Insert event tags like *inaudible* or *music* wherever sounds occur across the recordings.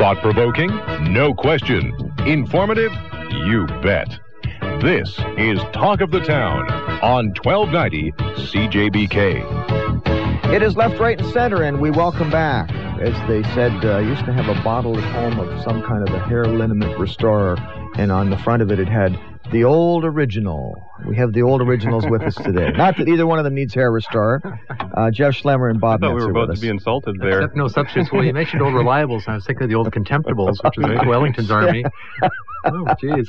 Thought provoking? No question. Informative? You bet. This is Talk of the Town on 1290 CJBK. It is left, right, and center, and we welcome back. As they said, uh, used to have a bottle at home of some kind of a hair liniment restorer, and on the front of it, it had the old original. We have the old originals with us today. *laughs* Not that either one of them needs hair restorer. Uh, Jeff Schlemmer and Bob I thought we Metz were are about to be insulted there. Except no substitutes. Well, you mentioned old reliables, and I was thinking of the old contemptibles, which is like *laughs* Wellington's army. *laughs* Oh, jeez.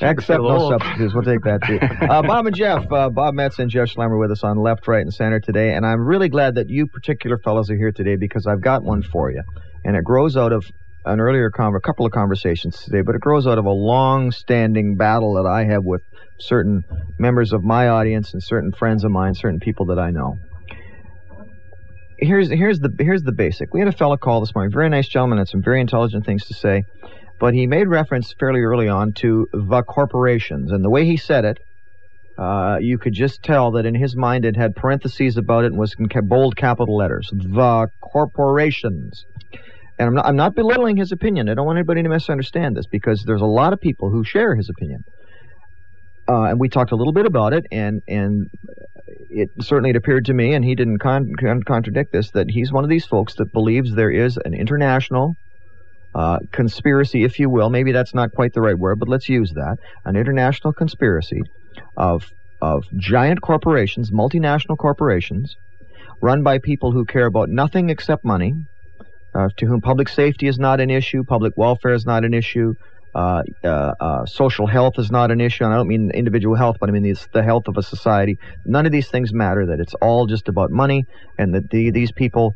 Except no old. substitutes. We'll take that too. Uh, Bob and Jeff, uh, Bob Metz and Jeff Schlemmer with us on left, right, and center today. And I'm really glad that you particular fellows are here today because I've got one for you. And it grows out of an earlier con- a couple of conversations today, but it grows out of a long-standing battle that I have with certain members of my audience and certain friends of mine, certain people that I know. Here's here's the here's the basic. We had a fellow call this morning, very nice gentleman, had some very intelligent things to say, but he made reference fairly early on to the corporations, and the way he said it, uh, you could just tell that in his mind it had parentheses about it and was in bold capital letters. The corporations. And I'm not, I'm not belittling his opinion. I don't want anybody to misunderstand this because there's a lot of people who share his opinion. Uh, and we talked a little bit about it, and and it certainly it appeared to me, and he didn't con- con- contradict this, that he's one of these folks that believes there is an international uh, conspiracy, if you will. Maybe that's not quite the right word, but let's use that. An international conspiracy of of giant corporations, multinational corporations, run by people who care about nothing except money, uh, to whom public safety is not an issue, public welfare is not an issue, uh, uh, uh, social health is not an issue. And I don't mean individual health, but I mean it's the health of a society. None of these things matter. That it's all just about money, and that the, these people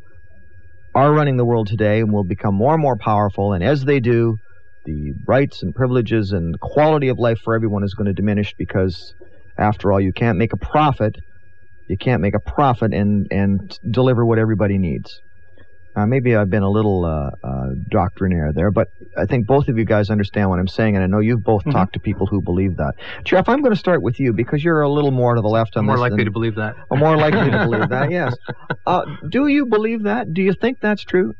are running the world today and will become more and more powerful. And as they do, the rights and privileges and the quality of life for everyone is going to diminish because, after all, you can't make a profit. You can't make a profit and and deliver what everybody needs. Uh, maybe I've been a little uh, uh, doctrinaire there, but I think both of you guys understand what I'm saying, and I know you've both talked to people who believe that. Jeff, I'm going to start with you because you're a little more to the left on I'm more likely to believe that. more likely to believe *laughs* that. Yes. Uh, do you believe that? Do you think that's true?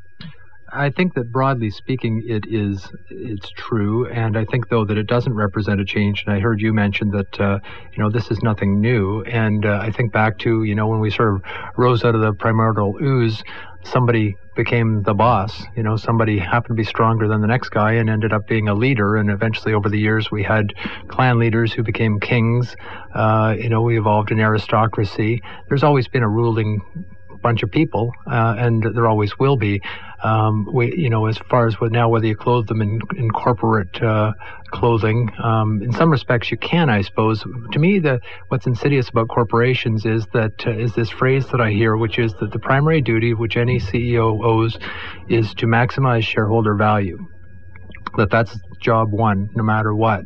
I think that broadly speaking, it is it's true, and I think though that it doesn't represent a change. And I heard you mention that uh, you know this is nothing new, and uh, I think back to you know when we sort of rose out of the primordial ooze, somebody became the boss. You know, somebody happened to be stronger than the next guy and ended up being a leader. And eventually, over the years, we had clan leaders who became kings. Uh, you know, we evolved an aristocracy. There's always been a ruling bunch of people, uh, and there always will be. Um, we, you know, as far as what now, whether you clothe them in, in corporate uh, clothing, um, in some respects you can, I suppose. To me, the what's insidious about corporations is that uh, is this phrase that I hear, which is that the primary duty which any CEO owes is to maximize shareholder value. That that's job one, no matter what.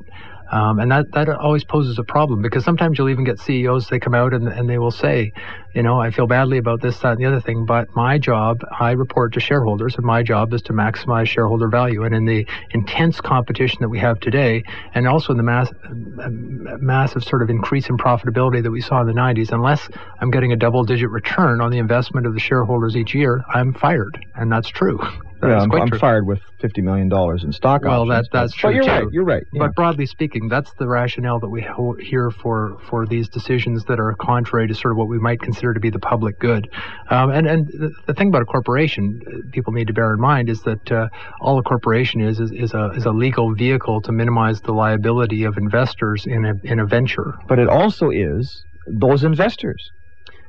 Um, and that, that always poses a problem because sometimes you'll even get CEOs, they come out and, and they will say, you know, I feel badly about this, that, and the other thing, but my job, I report to shareholders, and my job is to maximize shareholder value. And in the intense competition that we have today, and also in the mass, massive sort of increase in profitability that we saw in the 90s, unless I'm getting a double digit return on the investment of the shareholders each year, I'm fired. And that's true. *laughs* That yeah, is I'm, quite I'm true. fired with fifty million dollars in stock Well, options. that- that's but, true, But you're too. right. You're right. yeah. But broadly speaking, that's the rationale that we ho- hear for, for these decisions that are contrary to sort of what we might consider to be the public good. Um, and and the, the thing about a corporation, uh, people need to bear in mind, is that uh, all a corporation is, is is a is a legal vehicle to minimize the liability of investors in a in a venture. but it also is those investors.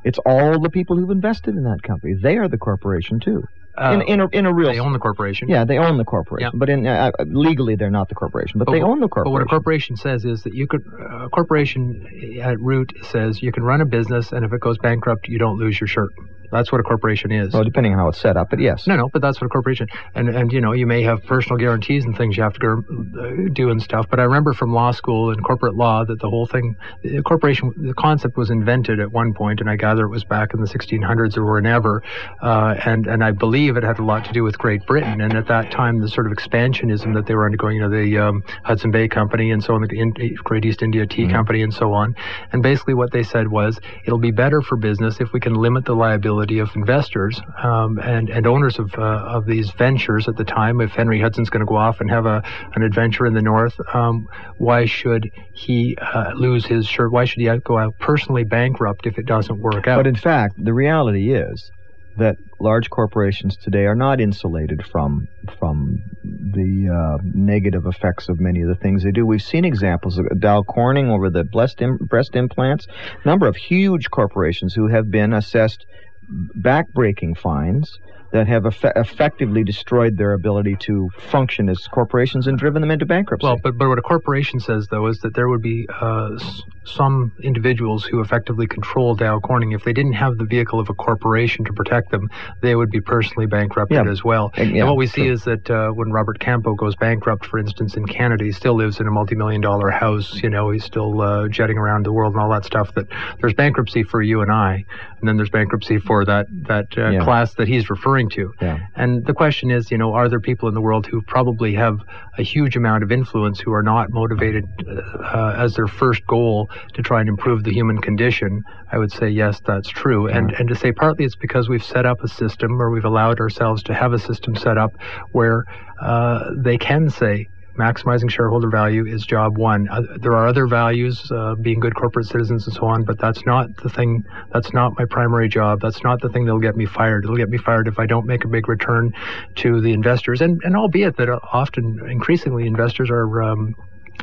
It's all the people who've invested in that company. They are the corporation too. Uh, in in a, in a real they own the corporation. yeah, they own the corporation. Yeah. But in uh, legally, they're not the corporation. But, But they own the But what a corporation says is that you could, a corporation at root says you can run a business, and if it goes bankrupt, you don't lose your shirt. That's what a corporation is. Well, depending on how it's set up, but yes. No, no, but that's what a corporation and and you know you may have personal guarantees and things you have to go, uh, do and stuff. But I remember from law school and corporate law that the whole thing, the corporation, the concept was invented at one point, and I gather it was back in the 1600s or whenever, uh, and and I believe it had a lot to do with Great Britain. And at that time, the sort of expansionism that they were undergoing, you know, the um, Hudson Bay Company and so on, the in, Great East India Tea Company and so on. And basically, what they said was, it'll be better for business if we can limit the liability responsibility of investors um, and and owners of uh, of these ventures at the time. If Henry Hudson's going to go off and have a an adventure in the north, um, why should he uh, lose his shirt? Why should he go out personally bankrupt if it doesn't work out? But in fact, the reality is that large corporations today are not insulated from from the uh, negative effects of many of the things they do. We've seen examples of Dow Corning over the breast, Im- breast implants, number of huge corporations who have been assessed backbreaking fines that have eff- effectively destroyed their ability to function as corporations and driven them into bankruptcy. Well, but, but what a corporation says, though, is that there would be uh, some individuals who effectively control Dow Corning. If they didn't have the vehicle of a corporation to protect them, they would be personally bankrupted Yeah. as well. And- And, what we see is that uh, when Robert Campeau goes bankrupt, for instance, in Canada, he still lives in a multi-million dollar house. You know, he's still uh, jetting around the world and all that stuff. That there's bankruptcy for you and I, and then there's bankruptcy for that that uh, Yeah. class that he's referring to. Yeah. And the question is, you know, are there people in the world who probably have a huge amount of influence who are not motivated uh, as their first goal to try and improve the human condition? I would say yes, that's true. And and to say partly it's because we've set up a system or we've allowed ourselves to have a system set up where uh, they can say maximizing shareholder value is job one. Uh, there are other values, uh, being good corporate citizens and so on, but that's not the thing. That's not my primary job. That's not the thing that'll get me fired. It'll get me fired if I don't make a big return to the investors. And and albeit that uh, often, increasingly, investors are. Um,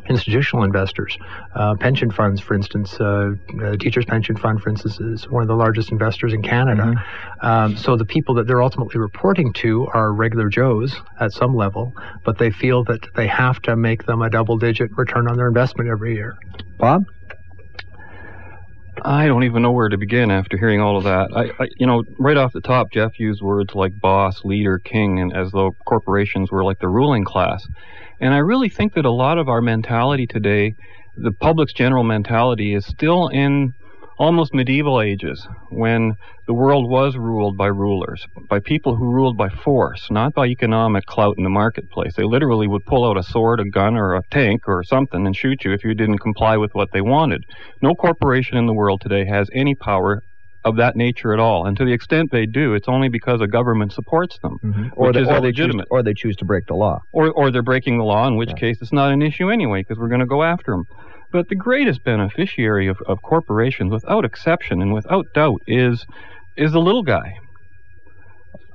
Institutional investors, uh, pension funds, for instance, uh, uh, Teachers Pension Fund, for instance, is one of the largest investors in Canada. Um, so the people that they're ultimately reporting to are regular Joes at some level, but they feel that they have to make them a double digit return on their investment every year. Bob? I don't even know where to begin after hearing all of that. I, I, you know, right off the top, Jeff used words like boss, leader, king, and as though corporations were like the ruling class. And I really think that a lot of our mentality today, the public's general mentality, is still in almost medieval ages when the world was ruled by rulers, by people who ruled by force, not by economic clout in the marketplace. They literally would pull out a sword, a gun, or a tank or something and shoot you if you didn't comply with what they wanted. No corporation in the world today has any power of that nature at all. And to the extent they do, it's only because a government supports them, mm-hmm. Or, which they, or, they choose, or they choose to break the law. Or, or they're breaking the law, in which Yeah. case it's not an issue anyway, because we're going to go after them. But the greatest beneficiary of, of corporations, without exception and without doubt, is is the little guy.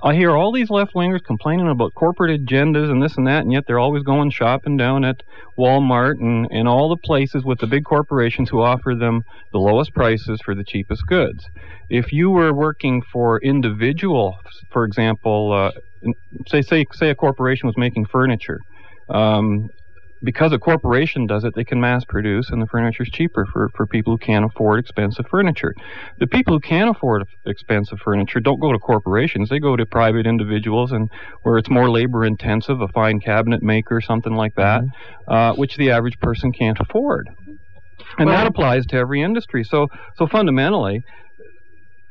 I hear all these left wingers complaining about corporate agendas and this and that, and yet they're always going shopping down at Walmart and, and all the places with the big corporations who offer them the lowest prices for the cheapest goods. If you were working for individual, for example, uh, say say say a corporation was making furniture, um, because a corporation does it, they can mass produce, and the furniture is cheaper for, for people who can't afford expensive furniture. The people who can't afford expensive furniture don't go to corporations; they go to private individuals, and where it's more labor intensive, a fine cabinet maker, something like that, uh, which the average person can't afford. And Well- that applies to every industry. So, so fundamentally,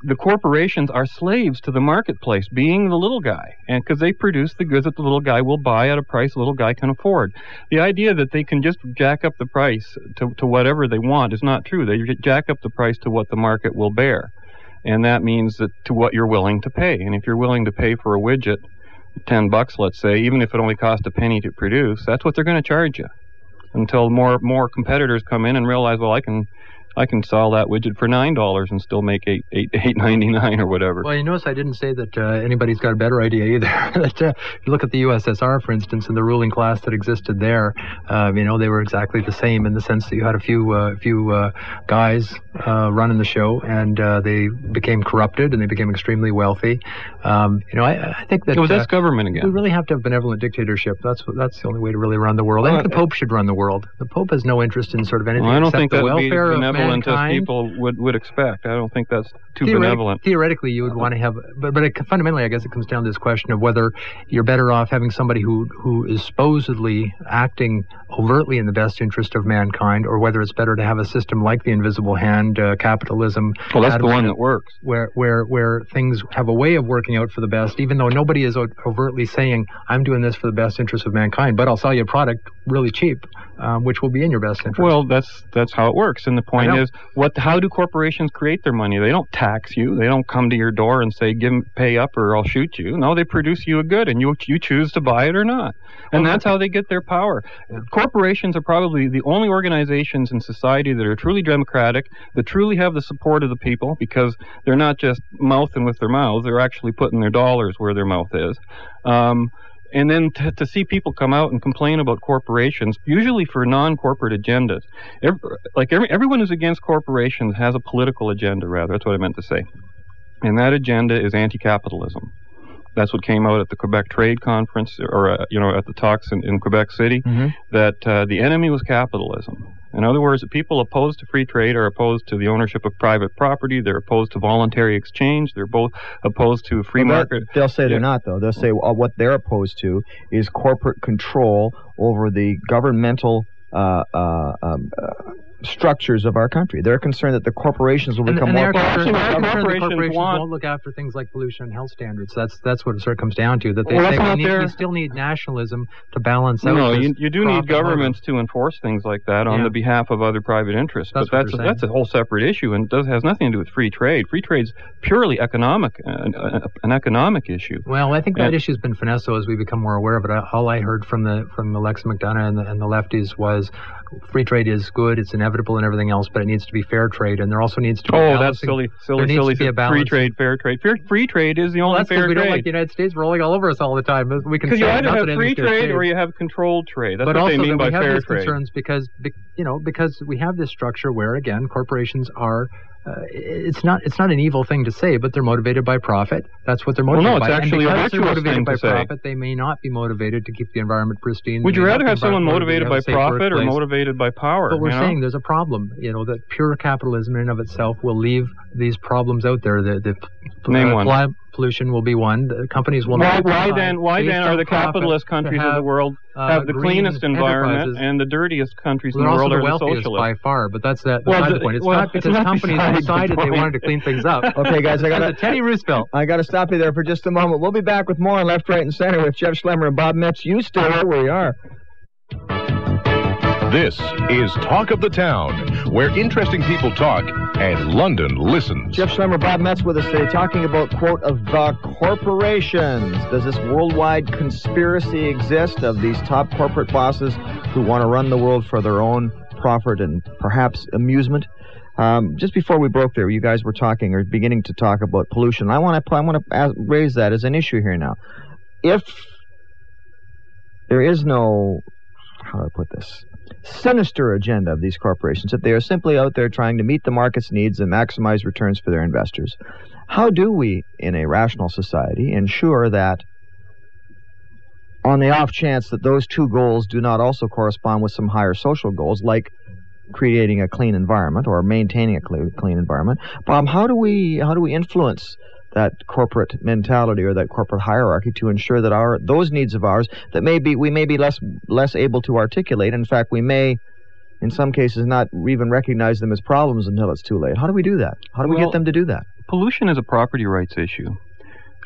the corporations are slaves to the marketplace, being the little guy, and because they produce the goods that the little guy will buy at a price the little guy can afford. The idea that they can just jack up the price to, to whatever they want is not true. They jack up the price to what the market will bear, and that means that to what you're willing to pay. And if you're willing to pay for a widget, ten bucks, let's say, even if it only cost a penny to produce, that's what they're going to charge you. Until more more competitors come in and realize, well, I can I can sell that widget for nine dollars and still make eight eight *laughs* eight ninety nine or whatever. Well, you notice I didn't say that uh, anybody's got a better idea either. *laughs* that, uh, if you look at the USSR, for instance, and the ruling class that existed there, um, you know, they were exactly the same in the sense that you had a few uh, few uh, guys uh, running the show, and uh, they became corrupted and they became extremely wealthy. Um, you know, I, I think that it was uh, that's government again. we really have to have benevolent dictatorship. That's that's the only way to really run the world. I Well, think the Pope should run the world. The Pope has no interest in sort of anything Well, I don't except think the that would be welfare of benevolent as people would, would expect. I don't think that's too Theoretic- benevolent. Theoretically, you would want to have, but but it, fundamentally, I guess it comes down to this question of whether you're better off having somebody who who is supposedly acting overtly in the best interest of mankind, or whether it's better to have a system like the invisible hand, uh, capitalism, Well, that's the one that works. where where where things have a way of working out for the best, even though nobody is o- overtly saying I'm doing this for the best interest of mankind, but I'll sell you a product really cheap, um, which will be in your best interest. Well, that's that's how it works. And the point is, what? How do corporations create their money? They don't tax you. They don't come to your door and say, "Give pay up or I'll shoot you." No, they produce you a good, and you you choose to buy it or not, and that's how they get their power. Corporations are probably the only organizations in society that are truly democratic, that truly have the support of the people, because they're not just mouthing with their mouths; they're actually putting their dollars where their mouth is. Um, and then to, to see people come out and complain about corporations, usually for non-corporate agendas. Every, like every, everyone who's against corporations has a political agenda, rather. That's what I meant to say. And that agenda is anti-capitalism. That's what came out at the Quebec Trade Conference, or uh, you know, at the talks in, in Quebec City. Mm-hmm. That uh, the enemy was capitalism. In other words, people opposed to free trade are opposed to the ownership of private property. They're opposed to voluntary exchange. They're both opposed to free Well, market. they'll say Yeah. they're not, though. They'll say uh, what they're opposed to is corporate control over the governmental uh, uh, um, uh, structures of our country. They're concerned that the corporations will And, become and they more are concerned, Actually, they're concerned that corporations corporations want- won't look after things like pollution and health standards. That's that's what it sort of comes down to. That they Well, say that's we, need, we still need nationalism to balance out. No, this you, you do need governments to enforce things like that on Yeah. the behalf of other private interests. That's but that's they're that's a whole separate issue, and does has nothing to do with free trade. Free trade's purely economic, uh, uh, an economic issue. Well, I think that And- issue's been finessed though, as we become more aware of it. All I heard from the from Alexa McDonough and the, and the lefties was free trade is good, it's inevitable and everything else, but it needs to be fair trade, and there also needs to be. Oh, that's silly, silly, there needs silly. to be a Free trade, fair trade. Fair, free trade is the Well, only that's because fair we don't like the United States rolling all over us all the time. We can Because you either have free trade or you have controlled trade. That's but what also they mean by we have fair these trade. concerns because you know because we have this structure where again corporations are uh, it's not it's not an evil thing to say but they're motivated by profit that's what they're motivated Well, no, it's by actually a and because they're motivated thing by to say. profit they may not be motivated to keep the environment pristine Would you rather have someone motivated by a profit or motivated by power? but we're you know? saying there's a problem you know that pure capitalism in and of itself will leave these problems out there the, the Name uh, one. Fly pollution will be one the companies will Why, not why then? Why then are the capitalist to countries of the have, world uh, have the cleanest environment, and the dirtiest countries Well, in the world the are the wealthiest socialists? by far, but that's that, Well, the- the point. It's well, not it's because not companies beside the decided they wanted to clean things up. *laughs* Okay, guys, I got Because of Teddy Roosevelt. I got to stop you there for just a moment. We'll be back with more on Left, Right, and Center with Jeff Schlemmer and Bob Metz. You stay where you are. This is Talk of the Town, where interesting people talk and London listens. Jeff Schlemmer, Bob Metz with us today, talking about, quote, of the corporations. Does this worldwide conspiracy exist of these top corporate bosses who want to run the world for their own profit and perhaps amusement? Um, just before we broke there, you guys were talking or beginning to talk about pollution. I want to I want to raise that as an issue here now. If there is no, how do I put this? Sinister agenda of these corporations, if they are simply out there trying to meet the market's needs and maximize returns for their investors, how do we, in a rational society, ensure that, on the off chance that those two goals do not also correspond with some higher social goals, like creating a clean environment or maintaining a clean, clean environment, Bob, how do we how do we influence that corporate mentality or that corporate hierarchy to ensure that our those needs of ours that may be we may be less less able to articulate. In fact, we may in some cases not even recognize them as problems until it's too late. How do we do that? How do we Well- get them to do that? pollution is a property rights issue.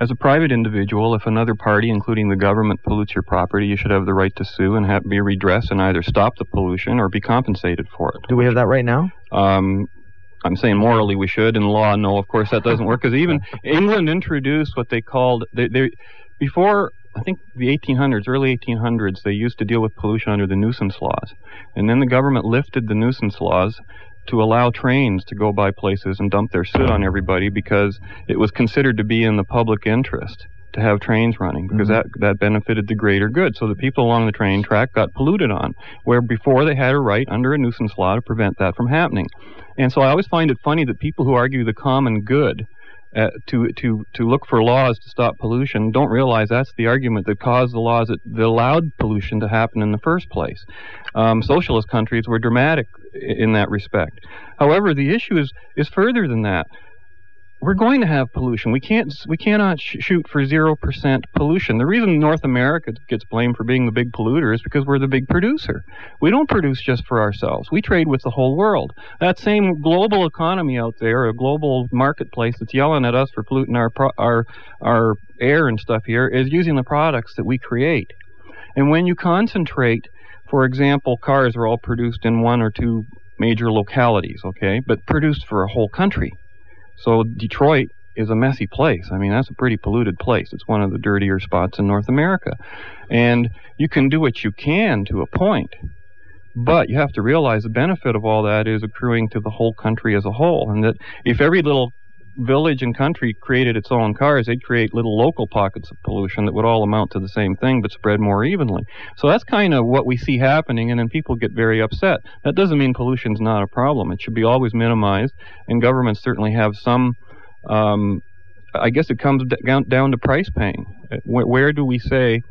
As a private individual, if another party, including the government, pollutes your property, you should have the right to sue and have, be redressed and either stop the pollution or be compensated for it. Do we have that right now? Um, I'm saying morally we should. In law, no. Of course, that doesn't work because even *laughs* England introduced what they called they, they before. I think the 1800s, early 1800s, they used to deal with pollution under the nuisance laws, and then the government lifted the nuisance laws to allow trains to go by places and dump their soot on mm. everybody because it was considered to be in the public interest to have trains running because Mhm. that that benefited the greater good. So the people along the train track got polluted on, where before they had a right under a nuisance law to prevent that from happening. And so I always find it funny that people who argue the common good uh, to to to look for laws to stop pollution don't realize that's the argument that caused the laws that, that allowed pollution to happen in the first place. Um, socialist countries were dramatic in that respect. However, the issue is is further than that. We're going to have pollution. We can't we cannot sh- shoot for zero percent pollution. The reason North America gets blamed for being the big polluter is because we're the big producer. We don't produce just for ourselves. We trade with the whole world. That same global economy out there, a global marketplace that's yelling at us for polluting our pro- our our air and stuff here, is using the products that we create. And when you concentrate, for example, cars are all produced in one or two major localities, okay, but produced for a whole country. So Detroit is a messy place. I mean, that's a pretty polluted place. It's one of the dirtier spots in North America. And you can do what you can to a point, but you have to realize the benefit of all that is accruing to the whole country as a whole. And that if every little village and country created its own cars, they'd create little local pockets of pollution that would all amount to the same thing but spread more evenly. So that's kind of what we see happening, and then people get very upset. That doesn't mean pollution's not a problem. It should be always minimized, and governments certainly have some. Um, I guess it comes down, down to price paying. Where, where do we say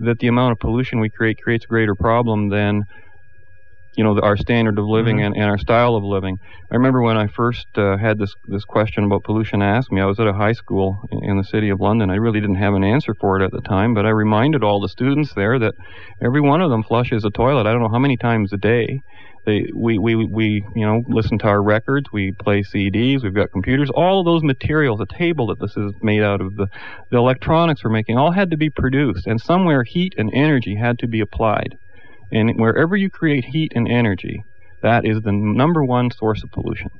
that the amount of pollution we create creates a greater problem than you know, our standard of living mm-hmm. and, and, our style of living. I remember when I first uh, had this this question about pollution asked me. I was at a high school in, in, the city of London. I really didn't have an answer for it at the time, but I reminded all the students there that every one of them flushes a toilet. I don't know how many times a day. They, we, we, we, you know, listen to our records. We play CDs. We've got computers. All of those materials, the table that this is made out of, the, the electronics we're making, all had to be produced, and somewhere heat and energy had to be applied. And wherever you create heat and energy, that is the number one source of pollution.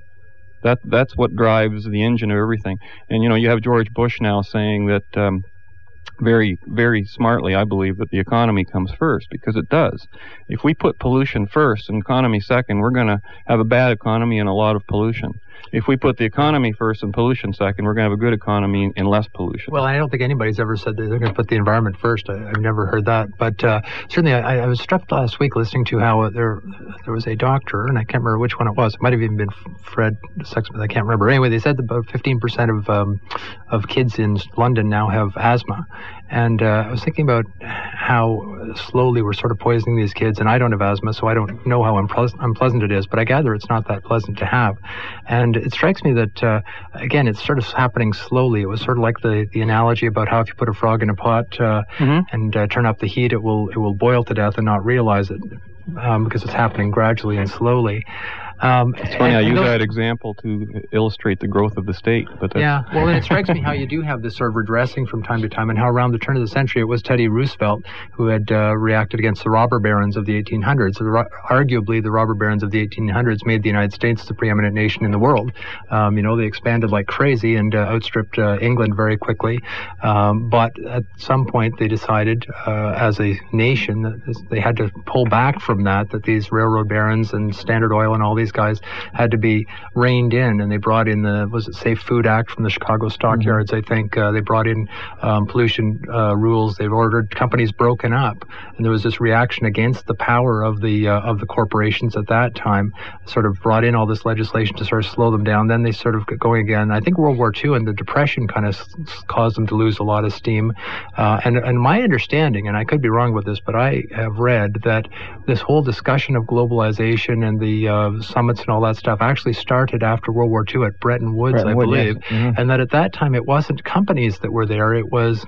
That that's what drives the engine of everything. And you know, you have George Bush now saying that um, very very smartly, I believe that the economy comes first because it does. If we put pollution first and economy second, we're going to have a bad economy and a lot of pollution if we put the economy first and pollution second, we're going to have a good economy and less pollution. Well, I don't think anybody's ever said that they're going to put the environment first. I, have never heard that. But uh, certainly, I, I, was struck last week listening to how there there was a doctor, and I can't remember which one it was. It might have even been Fred Sexsmith. I can't remember. Anyway, they said that about 15% of um, of kids in London now have asthma, and uh, I was thinking about how slowly we're sort of poisoning these kids. And I don't have asthma, so I don't know how unpleasant, unpleasant it is. But I gather it's not that pleasant to have. And it strikes me that uh, again, it's sort of happening slowly. It was sort of like the, the analogy about how if you put a frog in a pot uh, mm-hmm. and uh, turn up the heat, it will it will boil to death and not realize it. Um, because it's happening gradually and slowly. Um, it's funny. I use that example to illustrate the growth of the state. But yeah, well, and it strikes me how you *laughs* do have this sort of redressing from time to time, and how around the turn of the century it was Teddy Roosevelt who had uh, reacted against the robber barons of the 1800s. So the, arguably, the robber barons of the 1800s made the United States the preeminent nation in the world. Um, you know, they expanded like crazy and uh, outstripped uh, England very quickly. Um, but at some point, they decided, uh, as a nation, that they had to pull back from that. That these railroad barons and Standard Oil and all these guys had to be reined in, and they brought in the was it Safe Food Act from the Chicago Stockyards, mm-hmm. I think. Uh, they brought in um, pollution uh, rules. They've ordered companies broken up, and there was this reaction against the power of the uh, of the corporations at that time. Sort of brought in all this legislation to sort of slow them down. Then they sort of got going again. I think World War II and the Depression kind of s- caused them to lose a lot of steam. Uh, and and my understanding, and I could be wrong with this, but I have read that this whole discussion of globalization and the uh, and all that stuff actually started after World War II at Bretton Woods, Bretton I Wood, believe. Yes. Mm-hmm. And that at that time it wasn't companies that were there, it was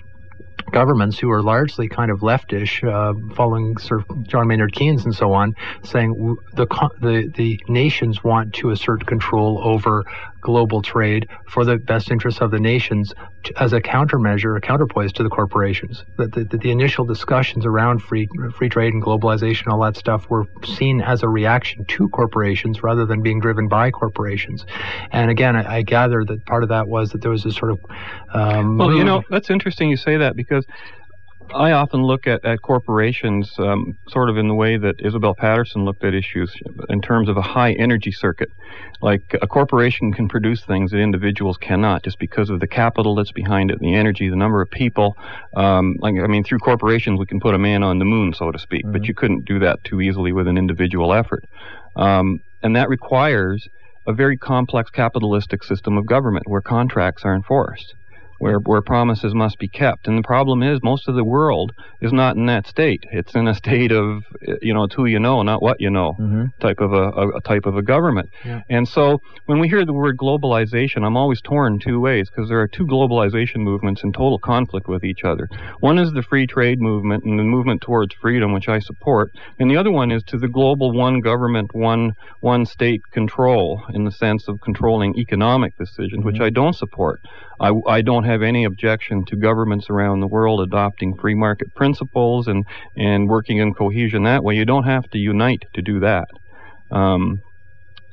governments who are largely kind of leftish, uh, following sort of John Maynard Keynes and so on, saying the the the nations want to assert control over global trade for the best interests of the nations to, as a countermeasure, a counterpoise to the corporations. That the, the, the, initial discussions around free free trade and globalization, all that stuff, were seen as a reaction to corporations rather than being driven by corporations. And again, I, I gather that part of that was that there was a sort of um, well, you know, that's interesting you say that because I often look at, at corporations um, sort of in the way that Isabel Paterson looked at issues in terms of a high energy circuit. Like a corporation can produce things that individuals cannot just because of the capital that's behind it, the energy, the number of people. Um, like I mean, through corporations we can put a man on the moon, so to speak, mm-hmm. but you couldn't do that too easily with an individual effort. Um, and that requires a very complex capitalistic system of government where contracts are enforced where where promises must be kept. And the problem is, most of the world is not in that state. It's in a state of you know, it's who you know, not what you know, mm-hmm. type of a, a, type of a government. Yeah. And so when we hear the word globalization, I'm always torn two ways because there are two globalization movements in total conflict with each other. One is the free trade movement and the movement towards freedom, which I support, and the other one is to the global one government, one one state control in the sense of controlling economic decisions, mm-hmm. which I don't support. I, I don't have any objection to governments around the world adopting free market principles and, and working in cohesion that way. You don't have to unite to do that. Um,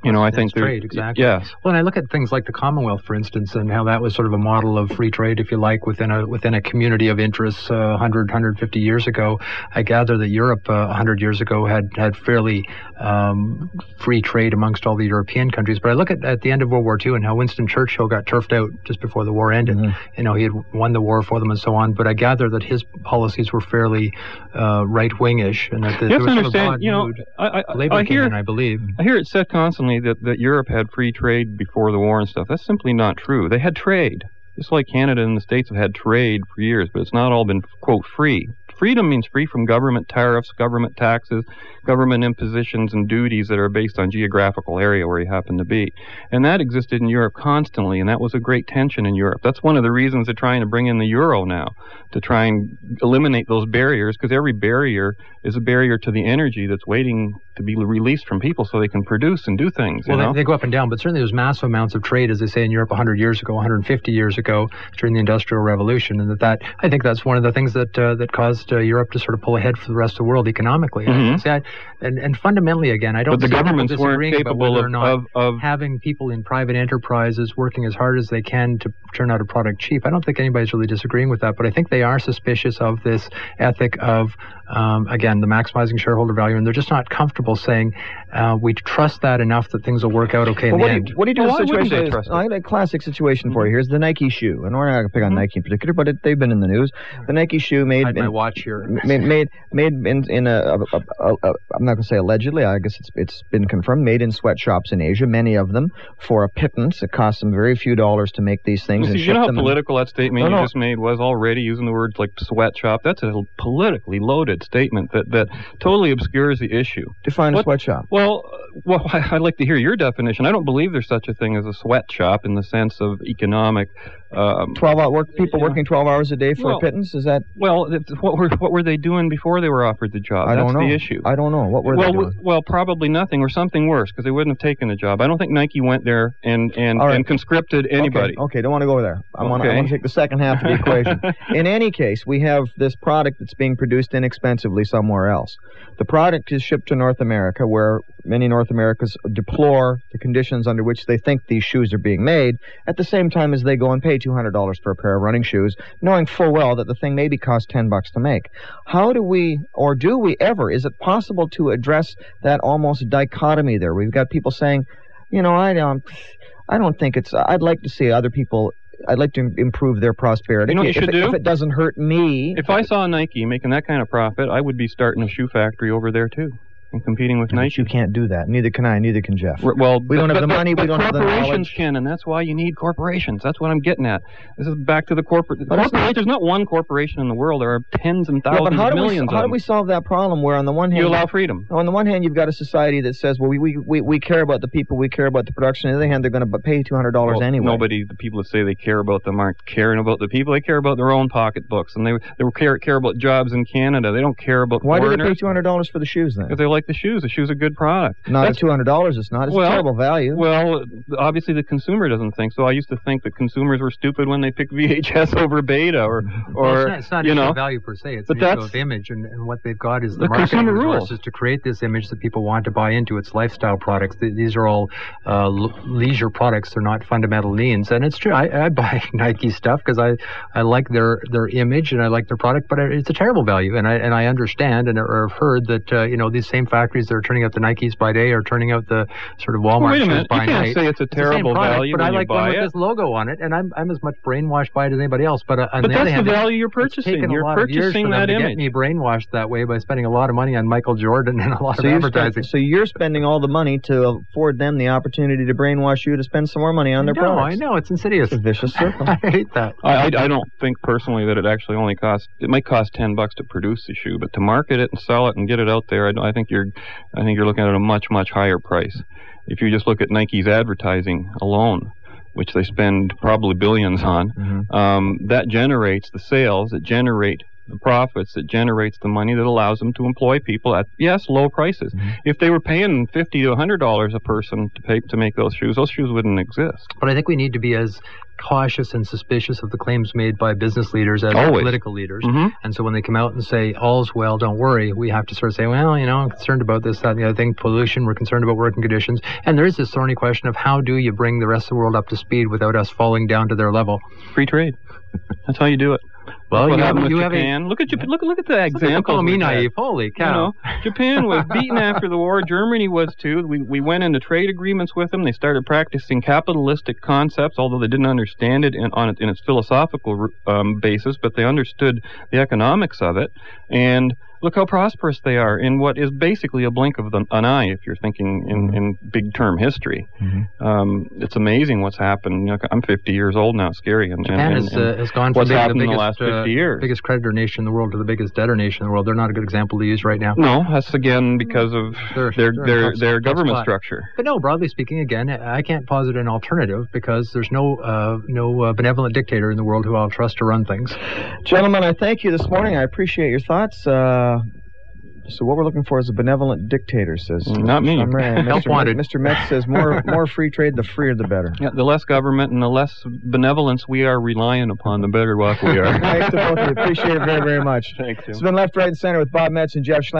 You know, I think trade, exactly. Yes. Well, and I look at things like the Commonwealth, for instance, and how that was sort of a model of free trade, if you like, within a within a community of interests uh, 100, 150 years ago. I gather that Europe uh, 100 years ago had had fairly um, free trade amongst all the European countries. But I look at at the end of World War II and how Winston Churchill got turfed out just before the war ended. Mhm. You know, he had won the war for them and so on. But I gather that his policies were fairly uh, right wingish, and that the, You there was to sort of understand, you know. I, I, Labor I hear in, I believe. I hear it said constantly that, that Europe had free trade before the war and stuff. That's simply not true. They had trade. Just like Canada and the States have had trade for years, but it's not all been, quote, free. Freedom means free from government tariffs, government taxes, government impositions, and duties that are based on geographical area where you happen to be. And that existed in Europe constantly, and that was a great tension in Europe. That's one of the reasons they're trying to bring in the euro now, to try and eliminate those barriers, because every barrier is a barrier to the energy that's waiting to be released from people so they can produce and do things. Well, you know? they, they go up and down, but certainly there's massive amounts of trade, as they say in Europe, 100 years ago, 150 years ago, during the Industrial Revolution, and that, that I think that's one of the things that uh, that caused uh, Europe to sort of pull ahead for the rest of the world economically. I Mhm. see, I, and and fundamentally, again, I don't. but the see people governments weren't disagreeing about capable whether of, or not of, of having people in private enterprises working as hard as they can to turn out a product cheap. I don't think anybody's really disagreeing with that, but I think they are suspicious of this ethic of, um, again, the maximizing shareholder value, and they're just not comfortable saying uh, we trust that enough that things will work out okay Well, in what, the do end. you, what do you do Well, in why a wouldn't situation? is- trust? I got a classic situation for you. Here's the Nike shoe, and we're not going to pick on Mhm. Nike in particular, but it, they've been in the news. The Nike shoe made Hide my in, watch here. made made made in, in a, a, a, a, a I'm not going to say allegedly. I guess it's it's been confirmed. Made in sweatshops in Asia, many of them for a pittance. It costs them very few dollars to make these things You, and see, ship you know how political that statement No, you no. just made was already using the words like sweatshop. That's a politically loaded statement that, that totally obscures the issue. Define a sweatshop. Well, uh, well, *laughs* I'd like to hear your definition. I don't believe there's such a thing as a sweatshop in the sense of economic. Um, Twelve hour work people Yeah. working twelve hours a day for Well, a pittance. Is that? well, what were what were they doing before they were offered the job? I That's don't know. the issue. I don't know. What were well, they doing? well, probably nothing or something worse because they wouldn't have taken the job. I don't think Nike went there and and, right. and conscripted anybody. Okay, okay don't want to go there. I want Okay. want to take the second half of the equation. *laughs* In any case, we have this product that's being produced inexpensively somewhere else. The product is shipped to North America, where many North Americans deplore the conditions under which they think these shoes are being made, at the same time as they go and pay $200 for a pair of running shoes, knowing full well that the thing maybe costs 10 bucks to make. How do we, or do we ever, is it possible to address that almost dichotomy there? We've got people saying, you know, I don't, I don't think it's, I'd like to see other people I'd like to improve their prosperity. You know what you should do? if it doesn't hurt me, If I saw Nike making that kind of profit, I would be starting a shoe factory over there too and competing with But Nike. you can't do that. Neither can I. Neither can Jeff. R- Well, We don't but- have the money, we don't have the corporations can, and that's why you need corporations. That's what I'm getting at. This is back to the corporate. Not- there's not one corporation in the world. There are tens and Yeah, thousands, but how do we millions how do we solve that problem? Where on the one hand you allow freedom. on the one hand you've got a society that says, well, we we, we, we care about the people, we care about the production. On the other hand, they're going to pay two hundred dollars Well, anyway. Nobody, the people that say they care about them aren't caring about the people. They care about their own pocketbooks, and they they care care about jobs in Canada. They don't care about Why do they pay two hundred dollars for the shoes then? because they like the shoes. The shoes are a good product. Not That's- at two hundred dollars. It's not. It's Well, a terrible value. Well, obviously the consumer doesn't think so. I used to think that consumers were stupid when they picked VHS *laughs* over Beta, or Well, or it's not, it's not you know. value per se. It's But an issue that's- of image, and, and what they've got is the, The marketing consumer rules. resources to create this image that people want to buy into. It's lifestyle products. These are all uh, l- leisure products. They're not fundamental needs. And it's true. I, I buy *laughs* Nike stuff because I, I like their, their image and I like their product, but it's a terrible value. And I and I understand and or have heard that uh, you know these same factories that are turning out the Nikes by day are turning out the sort of Walmart Well, wait a shoes minute. You by can't night. say it's a It's the same terrible product, value but when I you like one buy with it. this logo on it, and I'm I'm as much brainwashed by it as anybody else. But uh, on But the other that's the value you're it's purchasing. taken You're lot of years purchasing for them that to image. get me brainwashed that way by spending a lot of money on Michael Jordan *laughs* and a lot so of advertising. spend, so you're spending all the money to afford them the opportunity to brainwash you to spend some more money on their no, products. I know it's insidious. It's a vicious circle. *laughs* I hate that. I, I, I don't think personally that it actually only costs. It might cost ten bucks to produce the shoe, but to market it and sell it and get it out there, I, I think you're, I think you're looking at a much much higher price. If you just look at Nike's advertising alone, which they spend probably billions on, Mhm. um, that generates the sales that generate the profits that generates the money that allows them to employ people at yes low prices. Mhm. If they were paying fifty to hundred dollars a person to pay to make those shoes, those shoes wouldn't exist. But I think we need to be as cautious and suspicious of the claims made by business leaders as Always. political leaders. hmm And so when they come out and say, all's well, don't worry, we have to sort of say, well, you know, I'm concerned about this, that, and the other thing, pollution, we're concerned about working conditions. And there is this thorny question of how do you bring the rest of the world up to speed without us falling down to their level? Free trade. *laughs* That's how you do it. Well, you have, you have a. Japan. look at Japan. Look, look at the example. call me naive. Holy You cow. know, Japan was beaten after the war. Germany was too. We we went into trade agreements with them. They started practicing capitalistic concepts, although they didn't understand it in, on it in its philosophical um, basis, but they understood the economics of it. And look how prosperous they are in what is basically a blink of the, an eye, if you're thinking in, in big term history. Mhm. Um, it's amazing what's happened. You know, I'm 50 years old now. Scary. And, Japan and, has, and uh, has gone from being the biggest, the last 50 uh, years. biggest creditor nation in the world to the biggest debtor nation in the world. They're not a good example to use right now. No, that's again because of They're- their they're their tough- their government spot. structure. But no, broadly speaking, again, I can't posit an alternative because there's no uh, no uh, benevolent dictator in the world who I'll trust to run things. Gentlemen, I thank you this morning. I appreciate your thoughts. Uh, so what we're looking for is a benevolent dictator, says mm, Not me. I'm right. *laughs* Help Mr. wanted. Mr. Metz says more *laughs* more free trade, the freer the better. Yeah, the less government and the less benevolence we are relying upon, the better off we are. *laughs* Thanks to both of you. Appreciate it very, very much. Thanks. It's been Left, Right, and Center with Bob Metz and Jeff Schlein.